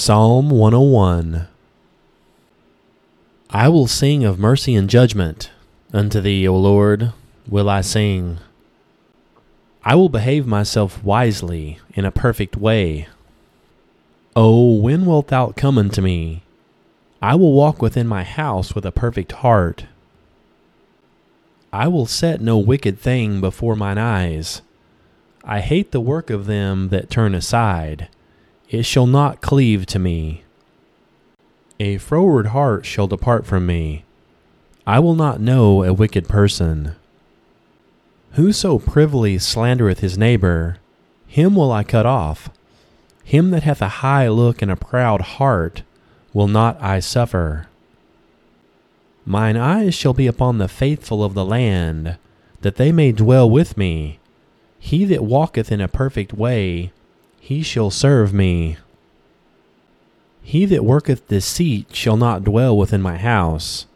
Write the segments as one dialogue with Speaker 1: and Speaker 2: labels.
Speaker 1: Psalm 101 I will sing of mercy and judgment. Unto thee, O Lord, will I sing. I will behave myself wisely in a perfect way. O when wilt thou come unto me? I will walk within my house with a perfect heart. I will set no wicked thing before mine eyes. I hate the work of them that turn aside it shall not cleave to me. A froward heart shall depart from me. I will not know a wicked person. Whoso privily slandereth his neighbor, him will I cut off. Him that hath a high look and a proud heart will not I suffer. Mine eyes shall be upon the faithful of the land, that they may dwell with me. He that walketh in a perfect way, he shall serve me. He that worketh deceit shall not dwell within my house.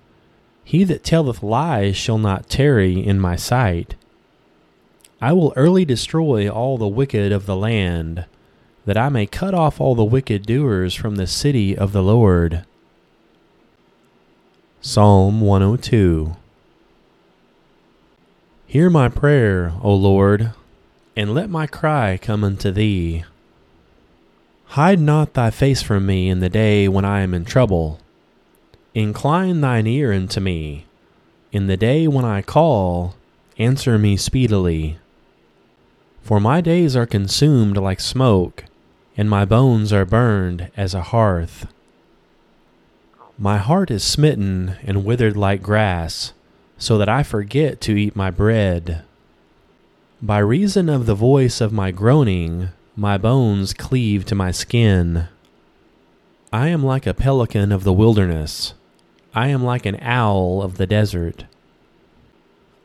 Speaker 1: He that telleth lies shall not tarry in my sight. I will early destroy all the wicked of the land, that I may cut off all the wicked doers from the city of the Lord. Psalm 102 Hear my prayer, O Lord, and let my cry come unto thee. Hide not thy face from me in the day when I am in trouble. Incline thine ear unto me. In the day when I call, answer me speedily. For my days are consumed like smoke, and my bones are burned as a hearth. My heart is smitten and withered like grass, so that I forget to eat my bread. By reason of the voice of my groaning, my bones cleave to my skin. I am like a pelican of the wilderness. I am like an owl of the desert.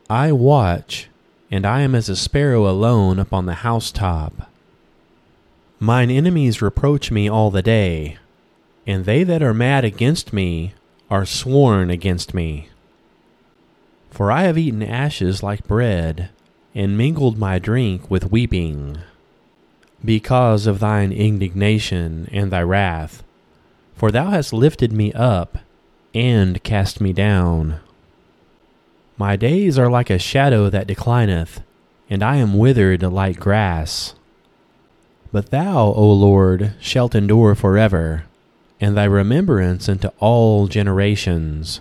Speaker 1: I watch, and I am as a sparrow alone upon the housetop. Mine enemies reproach me all the day, and they that are mad against me are sworn against me. For I have eaten ashes like bread, and mingled my drink with weeping because of thine indignation and thy wrath. For thou hast lifted me up and cast me down. My days are like a shadow that declineth, and I am withered like grass. But thou, O Lord, shalt endure forever, and thy remembrance unto all generations.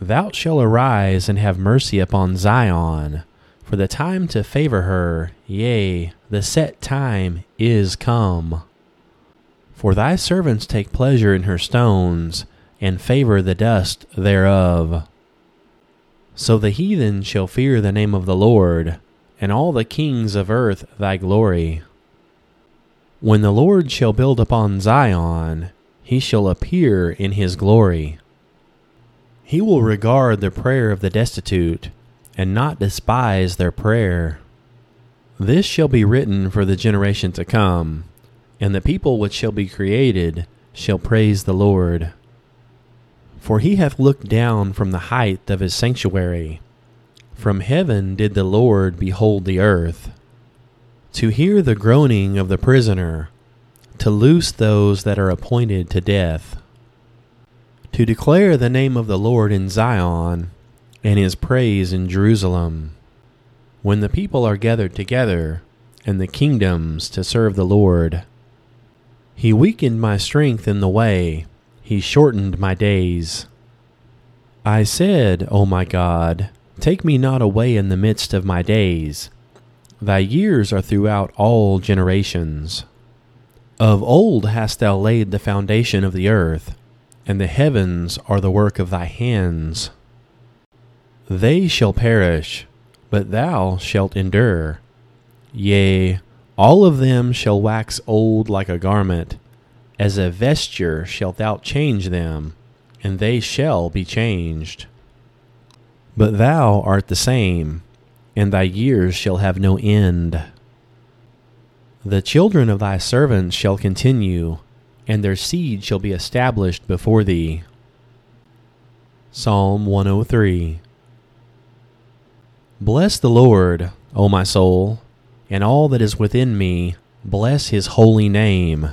Speaker 1: Thou shalt arise and have mercy upon Zion for the time to favor her, yea, the set time is come. For thy servants take pleasure in her stones, and favor the dust thereof. So the heathen shall fear the name of the Lord, and all the kings of earth thy glory. When the Lord shall build upon Zion, he shall appear in his glory. He will regard the prayer of the destitute and not despise their prayer. This shall be written for the generation to come, and the people which shall be created shall praise the Lord. For he hath looked down from the height of his sanctuary. From heaven did the Lord behold the earth, to hear the groaning of the prisoner, to loose those that are appointed to death, to declare the name of the Lord in Zion and his praise in Jerusalem. When the people are gathered together, and the kingdoms to serve the Lord. He weakened my strength in the way, he shortened my days. I said, O my God, take me not away in the midst of my days. Thy years are throughout all generations. Of old hast thou laid the foundation of the earth, and the heavens are the work of thy hands. They shall perish, but thou shalt endure. Yea, all of them shall wax old like a garment. As a vesture shalt thou change them, and they shall be changed. But thou art the same, and thy years shall have no end. The children of thy servants shall continue, and their seed shall be established before thee. Psalm 103 Bless the Lord, O my soul, and all that is within me, bless his holy name.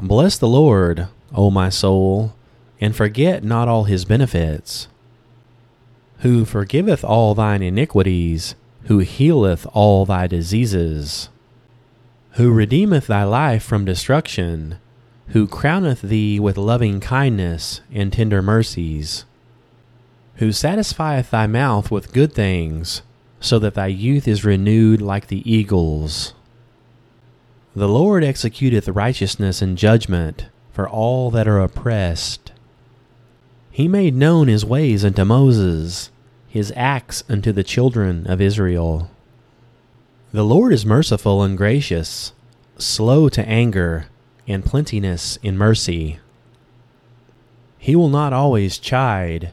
Speaker 1: Bless the Lord, O my soul, and forget not all his benefits, who forgiveth all thine iniquities, who healeth all thy diseases, who redeemeth thy life from destruction, who crowneth thee with loving kindness and tender mercies, who satisfieth thy mouth with good things, so that thy youth is renewed like the eagles. The Lord executeth righteousness and judgment for all that are oppressed. He made known his ways unto Moses, his acts unto the children of Israel. The Lord is merciful and gracious, slow to anger, and plenteousness in mercy. He will not always chide,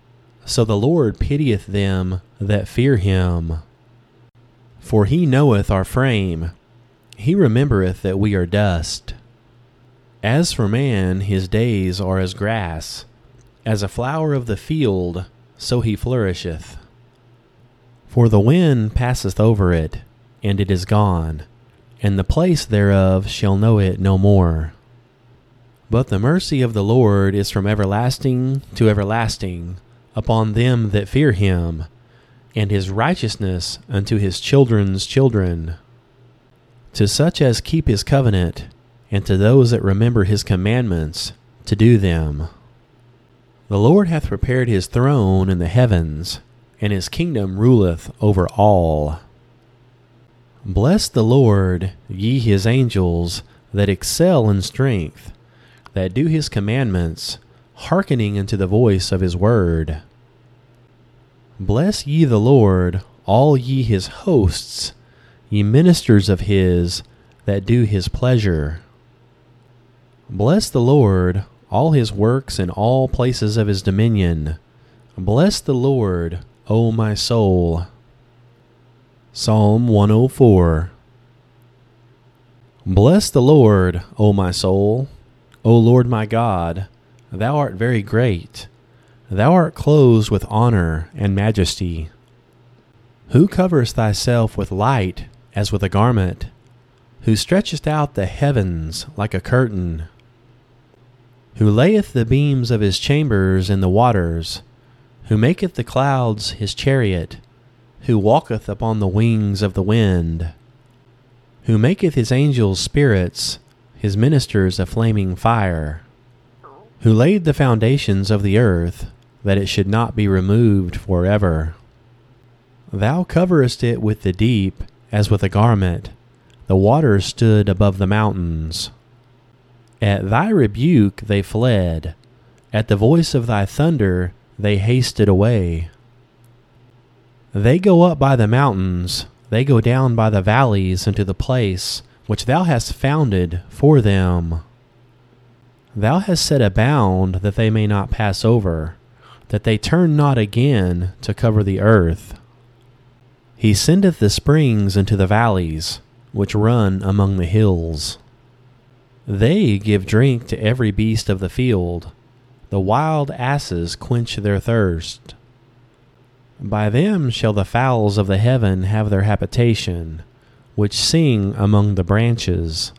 Speaker 1: so the Lord pitieth them that fear him. For he knoweth our frame, he remembereth that we are dust. As for man, his days are as grass, as a flower of the field, so he flourisheth. For the wind passeth over it, and it is gone, and the place thereof shall know it no more. But the mercy of the Lord is from everlasting to everlasting upon them that fear him and his righteousness unto his children's children. To such as keep his covenant, and to those that remember his commandments, to do them. The Lord hath prepared his throne in the heavens, and his kingdom ruleth over all. Bless the Lord, ye his angels, that excel in strength, that do his commandments, hearkening unto the voice of his word. Bless ye the Lord, all ye his hosts, ye ministers of his that do his pleasure. Bless the Lord, all his works in all places of his dominion. Bless the Lord, O my soul. Psalm 104 Bless the Lord, O my soul. O Lord my God, thou art very great. Thou art clothed with honor and majesty. Who coverest thyself with light as with a garment, who stretchest out the heavens like a curtain, who layeth the beams of his chambers in the waters, who maketh the clouds his chariot, who walketh upon the wings of the wind, who maketh his angels spirits, his ministers a flaming fire, who laid the foundations of the earth, that it should not be removed for ever. Thou coverest it with the deep as with a garment. The waters stood above the mountains. At thy rebuke they fled. At the voice of thy thunder they hasted away. They go up by the mountains, they go down by the valleys into the place which thou hast founded for them. Thou hast set a bound that they may not pass over that they turn not again to cover the earth. He sendeth the springs into the valleys, which run among the hills. They give drink to every beast of the field. The wild asses quench their thirst. By them shall the fowls of the heaven have their habitation, which sing among the branches.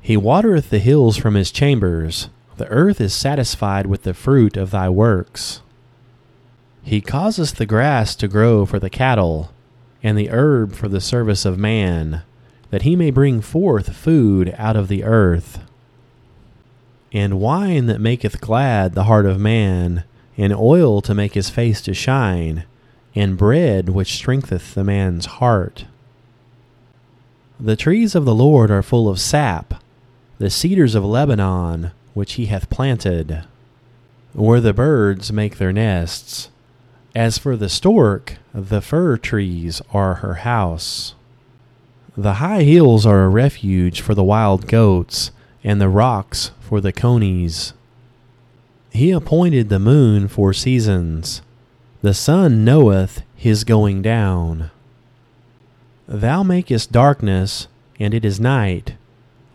Speaker 1: He watereth the hills from his chambers, the earth is satisfied with the fruit of thy works. He causeth the grass to grow for the cattle, and the herb for the service of man, that he may bring forth food out of the earth. And wine that maketh glad the heart of man, and oil to make his face to shine, and bread which strengtheth the man's heart. The trees of the Lord are full of sap, the cedars of Lebanon which he hath planted, where the birds make their nests. As for the stork, the fir trees are her house. The high hills are a refuge for the wild goats, and the rocks for the conies. He appointed the moon for seasons. The sun knoweth his going down. Thou makest darkness, and it is night,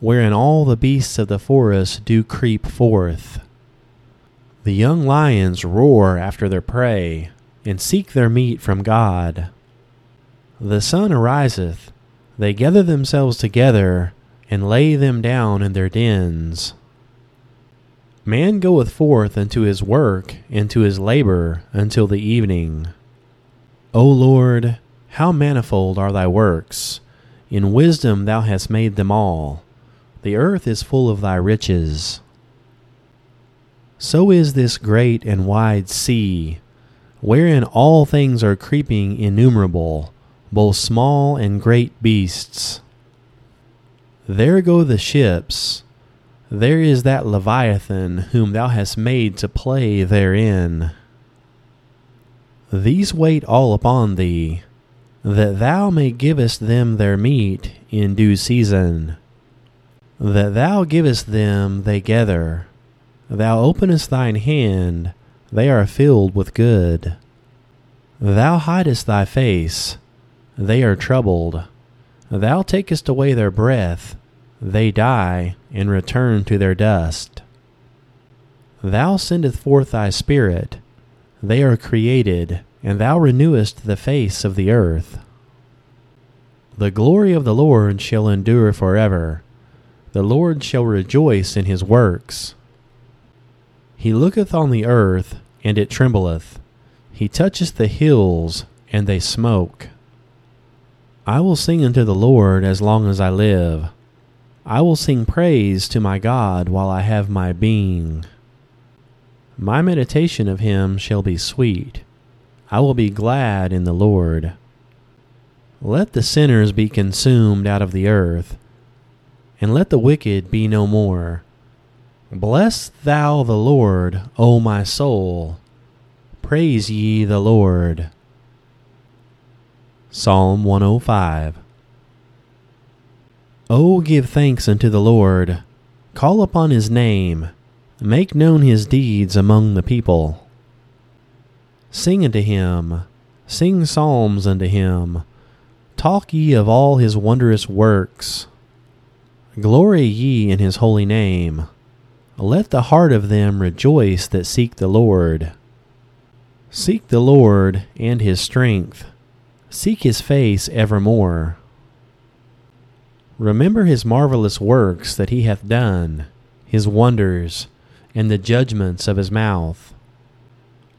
Speaker 1: wherein all the beasts of the forest do creep forth. The young lions roar after their prey, and seek their meat from God. The sun ariseth, they gather themselves together, and lay them down in their dens. Man goeth forth unto his work and to his labor until the evening. O Lord, how manifold are thy works! In wisdom thou hast made them all. The earth is full of thy riches. So is this great and wide sea, wherein all things are creeping innumerable, both small and great beasts. There go the ships. There is that Leviathan whom thou hast made to play therein. These wait all upon thee, that thou may givest them their meat in due season. That thou givest them they gather. Thou openest thine hand, they are filled with good. Thou hidest thy face, they are troubled. Thou takest away their breath, they die and return to their dust. Thou sendest forth thy Spirit, they are created, and thou renewest the face of the earth. The glory of the Lord shall endure forever. The Lord shall rejoice in his works. He looketh on the earth, and it trembleth. He toucheth the hills, and they smoke. I will sing unto the Lord as long as I live. I will sing praise to my God while I have my being. My meditation of him shall be sweet. I will be glad in the Lord. Let the sinners be consumed out of the earth, and let the wicked be no more. Bless thou the Lord, O my soul. Praise ye the Lord. Psalm 105 O give thanks unto the Lord, call upon his name, make known his deeds among the people. Sing unto him, sing psalms unto him, talk ye of all his wondrous works. Glory ye in his holy name. Let the heart of them rejoice that seek the Lord. Seek the Lord and his strength Seek his face evermore. Remember his marvelous works that he hath done, his wonders, and the judgments of his mouth.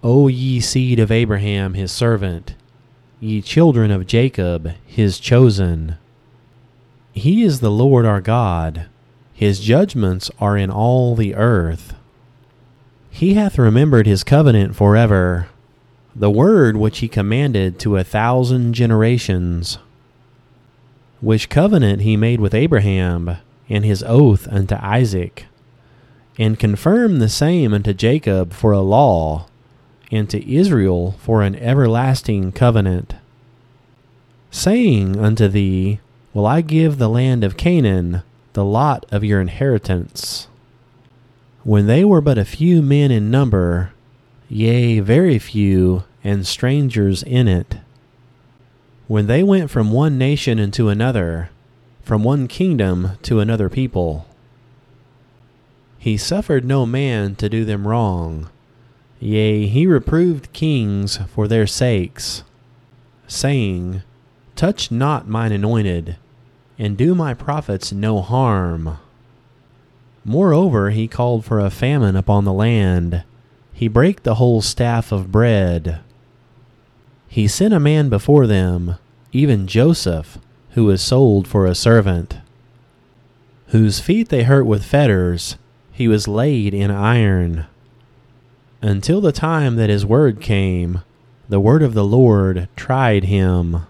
Speaker 1: O ye seed of Abraham his servant, ye children of Jacob his chosen. He is the Lord our God, his judgments are in all the earth. He hath remembered his covenant forever the word which he commanded to a thousand generations, which covenant he made with Abraham, and his oath unto Isaac, and confirmed the same unto Jacob for a law, and to Israel for an everlasting covenant, saying unto thee, Will I give the land of Canaan, the lot of your inheritance? When they were but a few men in number, yea, very few, and strangers in it. When they went from one nation into another, from one kingdom to another people, he suffered no man to do them wrong. Yea, he reproved kings for their sakes, saying, Touch not mine anointed, and do my prophets no harm. Moreover, he called for a famine upon the land he brake the whole staff of bread. He sent a man before them, even Joseph, who was sold for a servant, whose feet they hurt with fetters, he was laid in iron. Until the time that his word came, the word of the Lord tried him.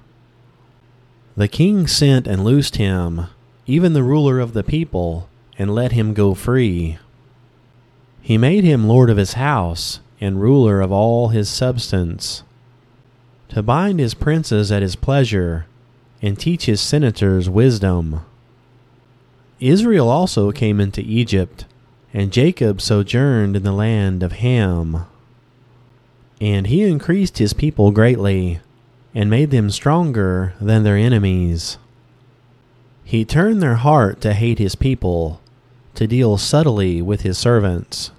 Speaker 1: The king sent and loosed him, even the ruler of the people, and let him go free. He made him lord of his house and ruler of all his substance, to bind his princes at his pleasure and teach his senators wisdom, Israel also came into Egypt, and Jacob sojourned in the land of Ham. And he increased his people greatly, and made them stronger than their enemies. He turned their heart to hate his people, to deal subtly with his servants.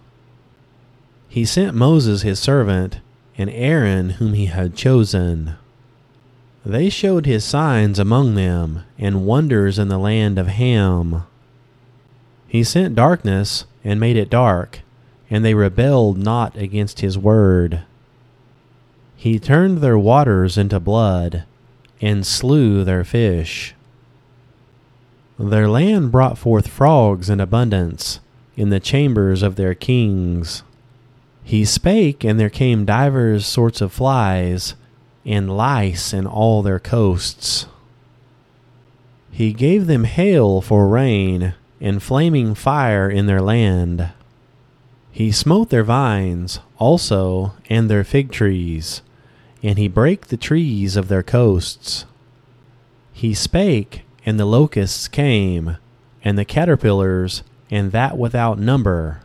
Speaker 1: He sent Moses his servant, and Aaron whom he had chosen. They showed his signs among them, and wonders in the land of Ham. He sent darkness, and made it dark, and they rebelled not against his word. He turned their waters into blood, and slew their fish. Their land brought forth frogs in abundance in the chambers of their kings. He spake, and there came divers sorts of flies, and lice in all their coasts. He gave them hail for rain, and flaming fire in their land. He smote their vines also, and their fig trees, and he brake the trees of their coasts. He spake, and the locusts came, and the caterpillars, and that without number,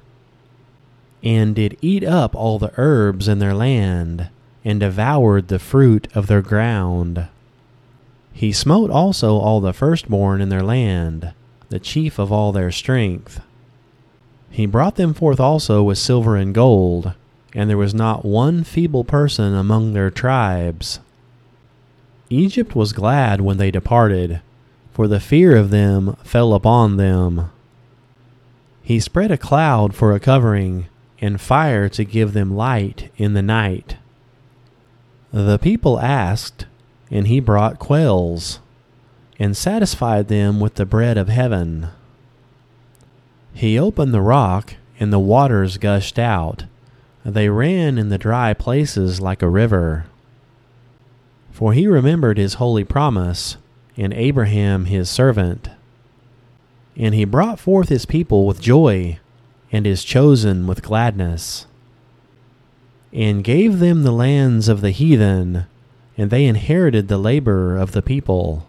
Speaker 1: and did eat up all the herbs in their land, and devoured the fruit of their ground. He smote also all the firstborn in their land, the chief of all their strength. He brought them forth also with silver and gold, and there was not one feeble person among their tribes. Egypt was glad when they departed, for the fear of them fell upon them. He spread a cloud for a covering, and fire to give them light in the night. The people asked, and he brought quails, and satisfied them with the bread of heaven. He opened the rock, and the waters gushed out. They ran in the dry places like a river. For he remembered his holy promise and Abraham his servant. And he brought forth his people with joy, and his chosen with gladness, and gave them the lands of the heathen, and they inherited the labor of the people,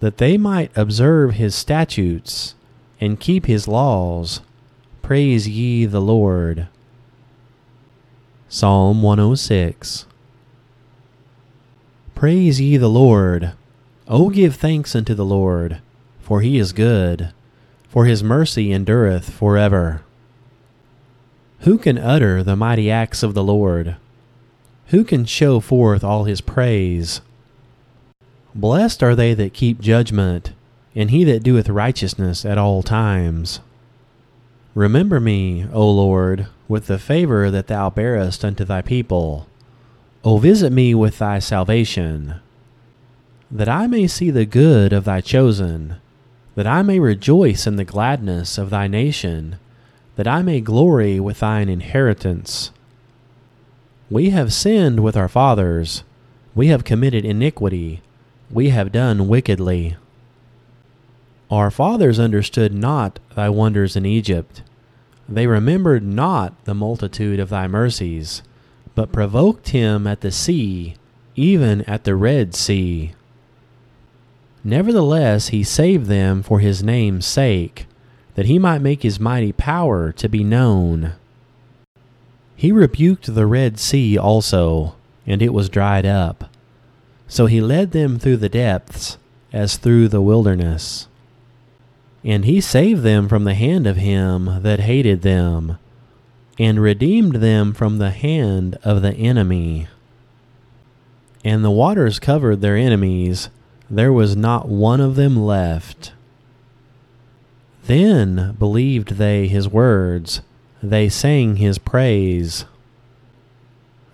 Speaker 1: that they might observe his statutes and keep his laws. Praise ye the Lord. Psalm 106 Praise ye the Lord. O give thanks unto the Lord, for he is good, for his mercy endureth for ever. Who can utter the mighty acts of the Lord? Who can show forth all his praise? Blessed are they that keep judgment, and he that doeth righteousness at all times. Remember me, O Lord, with the favor that thou bearest unto thy people. O visit me with thy salvation that I may see the good of thy chosen, that I may rejoice in the gladness of thy nation, that I may glory with thine inheritance. We have sinned with our fathers, we have committed iniquity, we have done wickedly. Our fathers understood not thy wonders in Egypt. They remembered not the multitude of thy mercies, but provoked him at the sea, even at the Red Sea. Nevertheless, he saved them for his name's sake, that he might make his mighty power to be known. He rebuked the Red Sea also, and it was dried up. So he led them through the depths, as through the wilderness. And he saved them from the hand of him that hated them, and redeemed them from the hand of the enemy. And the waters covered their enemies there was not one of them left. Then believed they his words, they sang his praise.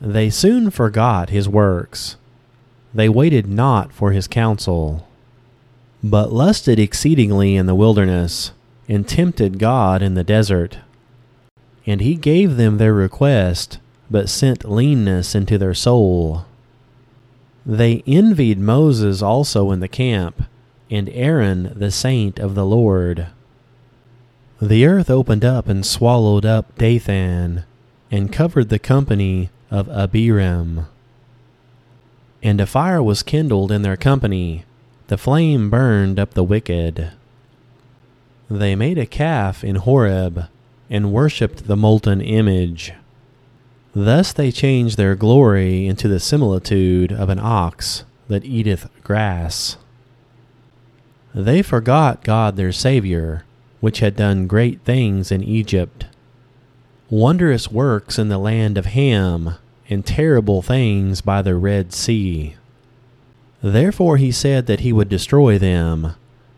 Speaker 1: They soon forgot his works, they waited not for his counsel, but lusted exceedingly in the wilderness, and tempted God in the desert. And he gave them their request, but sent leanness into their soul. They envied Moses also in the camp, and Aaron the saint of the Lord. The earth opened up and swallowed up Dathan, and covered the company of Abiram. And a fire was kindled in their company, the flame burned up the wicked. They made a calf in Horeb and worshipped the molten image. Thus they changed their glory into the similitude of an ox that eateth grass. They forgot God their Saviour, which had done great things in Egypt, wondrous works in the land of Ham, and terrible things by the Red Sea. Therefore he said that he would destroy them,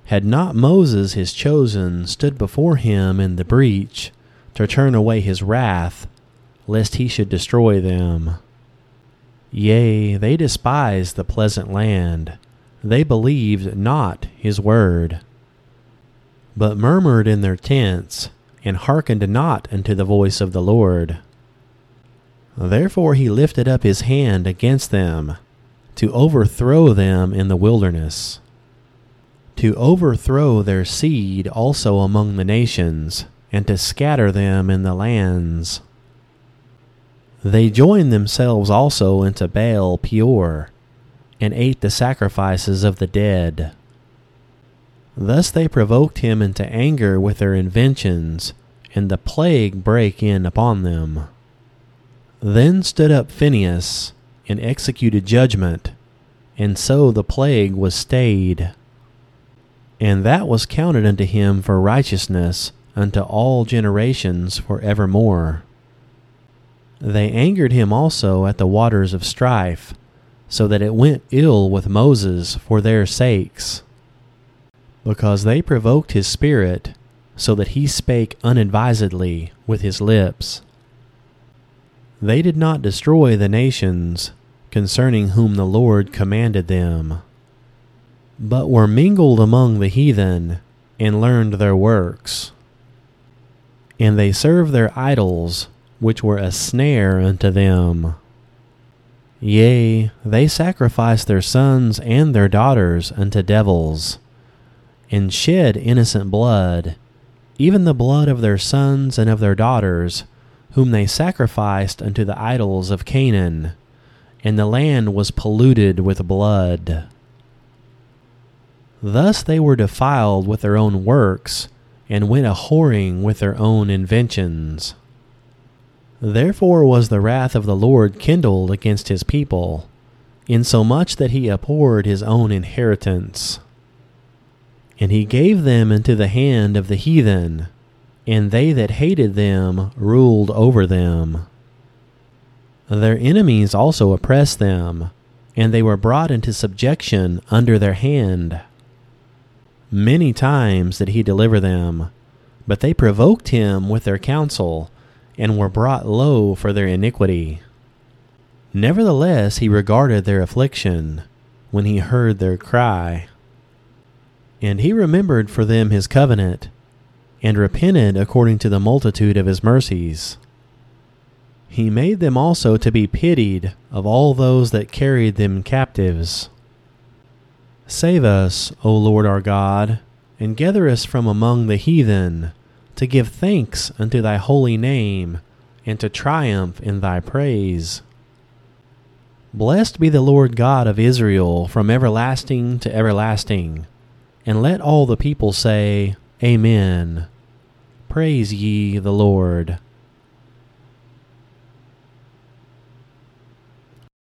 Speaker 1: had not Moses his chosen stood before him in the breach to turn away his wrath, lest he should destroy them. Yea, they despised the pleasant land, they believed not his word, but murmured in their tents, and hearkened not unto the voice of the Lord. Therefore he lifted up his hand against them, to overthrow them in the wilderness, to overthrow their seed also among the nations, and to scatter them in the lands. They joined themselves also into Baal Peor, and ate the sacrifices of the dead. Thus they provoked him into anger with their inventions, and the plague brake in upon them. Then stood up Phinehas, and executed judgment, and so the plague was stayed. And that was counted unto him for righteousness unto all generations for evermore. They angered him also at the waters of strife, so that it went ill with Moses for their sakes. Because they provoked his spirit, so that he spake unadvisedly with his lips. They did not destroy the nations, concerning whom the Lord commanded them, but were mingled among the heathen, and learned their works. And they served their idols, which were a snare unto them. Yea, they sacrificed their sons and their daughters unto devils, and shed innocent blood, even the blood of their sons and of their daughters, whom they sacrificed unto the idols of Canaan, and the land was polluted with blood. Thus they were defiled with their own works, and went a whoring with their own inventions. Therefore was the wrath of the Lord kindled against his people, insomuch that he abhorred his own inheritance. And he gave them into the hand of the heathen, and they that hated them ruled over them. Their enemies also oppressed them, and they were brought into subjection under their hand. Many times did he deliver them, but they provoked him with their counsel and were brought low for their iniquity. Nevertheless, he regarded their affliction when he heard their cry. And he remembered for them his covenant, and repented according to the multitude of his mercies. He made them also to be pitied of all those that carried them captives. Save us, O Lord our God, and gather us from among the heathen to give thanks unto thy holy name, and to triumph in thy praise. Blessed be the Lord God of Israel from everlasting to everlasting. And let all the people say, Amen. Praise ye the Lord.